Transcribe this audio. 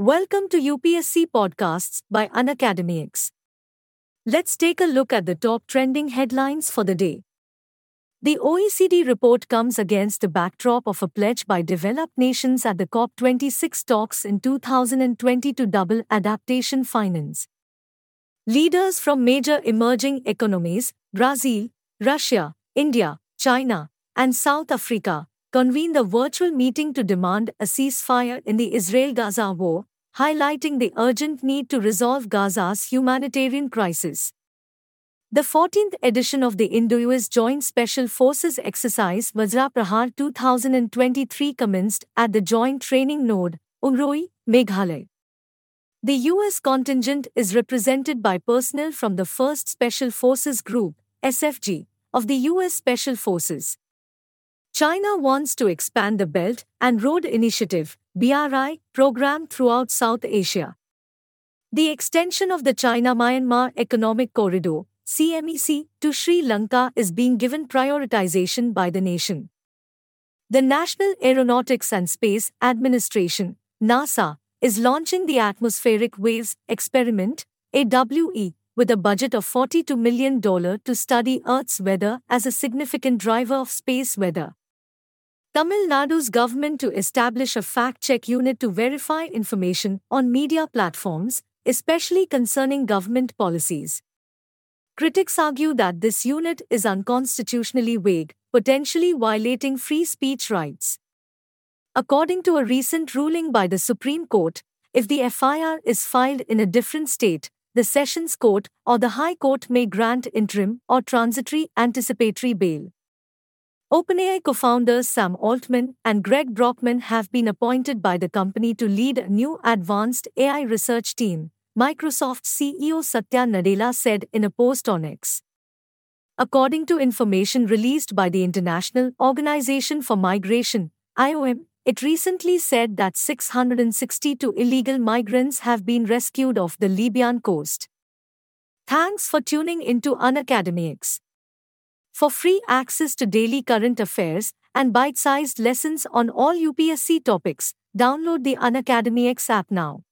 Welcome to UPSC Podcasts by UnacademyX. Let's take a look at the top trending headlines for the day. The OECD report comes against the backdrop of a pledge by developed nations at the COP26 talks in 2020 to double adaptation finance. Leaders from major emerging economies, Brazil, Russia, India, China, and South Africa, convened a virtual meeting to demand a ceasefire in the Israel Gaza war, highlighting the urgent need to resolve Gaza's humanitarian crisis. The 14th edition of the Indo-US Joint Special Forces Exercise Vajra Prahar 2023 commenced at the Joint Training Node, Umroi, Meghalaya. The US contingent is represented by personnel from the 1st Special Forces Group, SFG, of the US Special Forces. China wants to expand the Belt and Road Initiative BRI program throughout South Asia. The extension of the China Myanmar Economic Corridor CMEC to Sri Lanka is being given prioritization by the nation. The National Aeronautics and Space Administration NASA is launching the Atmospheric Waves Experiment AWE with a budget of $42 million to study Earth's weather as a significant driver of space weather. Tamil Nadu's government to establish a fact check unit to verify information on media platforms, especially concerning government policies. Critics argue that this unit is unconstitutionally vague, potentially violating free speech rights. According to a recent ruling by the Supreme Court, if the FIR is filed in a different state, the Sessions Court or the High Court may grant interim or transitory anticipatory bail. OpenAI co founders Sam Altman and Greg Brockman have been appointed by the company to lead a new advanced AI research team, Microsoft CEO Satya Nadella said in a post on X. According to information released by the International Organization for Migration, IOM, it recently said that 662 illegal migrants have been rescued off the Libyan coast. Thanks for tuning into UnacademyX. For free access to daily current affairs and bite sized lessons on all UPSC topics, download the Unacademy X app now.